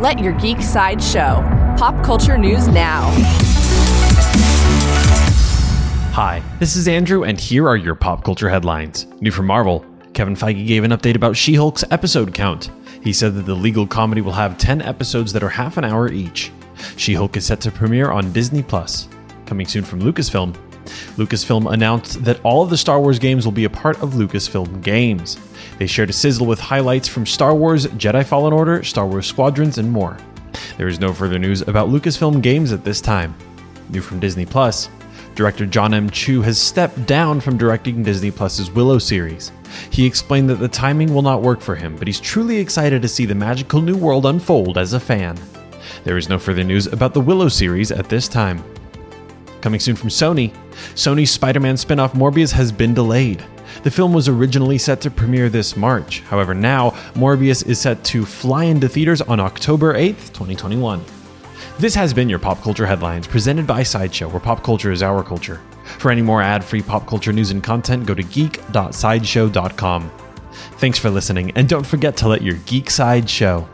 Let your geek side show. Pop culture news now. Hi, this is Andrew, and here are your pop culture headlines. New from Marvel Kevin Feige gave an update about She Hulk's episode count. He said that the legal comedy will have 10 episodes that are half an hour each. She Hulk is set to premiere on Disney Plus. Coming soon from Lucasfilm. Lucasfilm announced that all of the Star Wars games will be a part of Lucasfilm Games. They shared a sizzle with highlights from Star Wars, Jedi Fallen Order, Star Wars Squadrons, and more. There is no further news about Lucasfilm Games at this time. New from Disney Plus. Director John M. Chu has stepped down from directing Disney Plus's Willow series. He explained that the timing will not work for him, but he's truly excited to see the magical new world unfold as a fan. There is no further news about the Willow series at this time. Coming soon from Sony, Sony's Spider Man spin off Morbius has been delayed. The film was originally set to premiere this March. However, now Morbius is set to fly into theaters on October 8th, 2021. This has been your Pop Culture Headlines, presented by Sideshow, where pop culture is our culture. For any more ad free pop culture news and content, go to geek.sideshow.com. Thanks for listening, and don't forget to let your geek side show.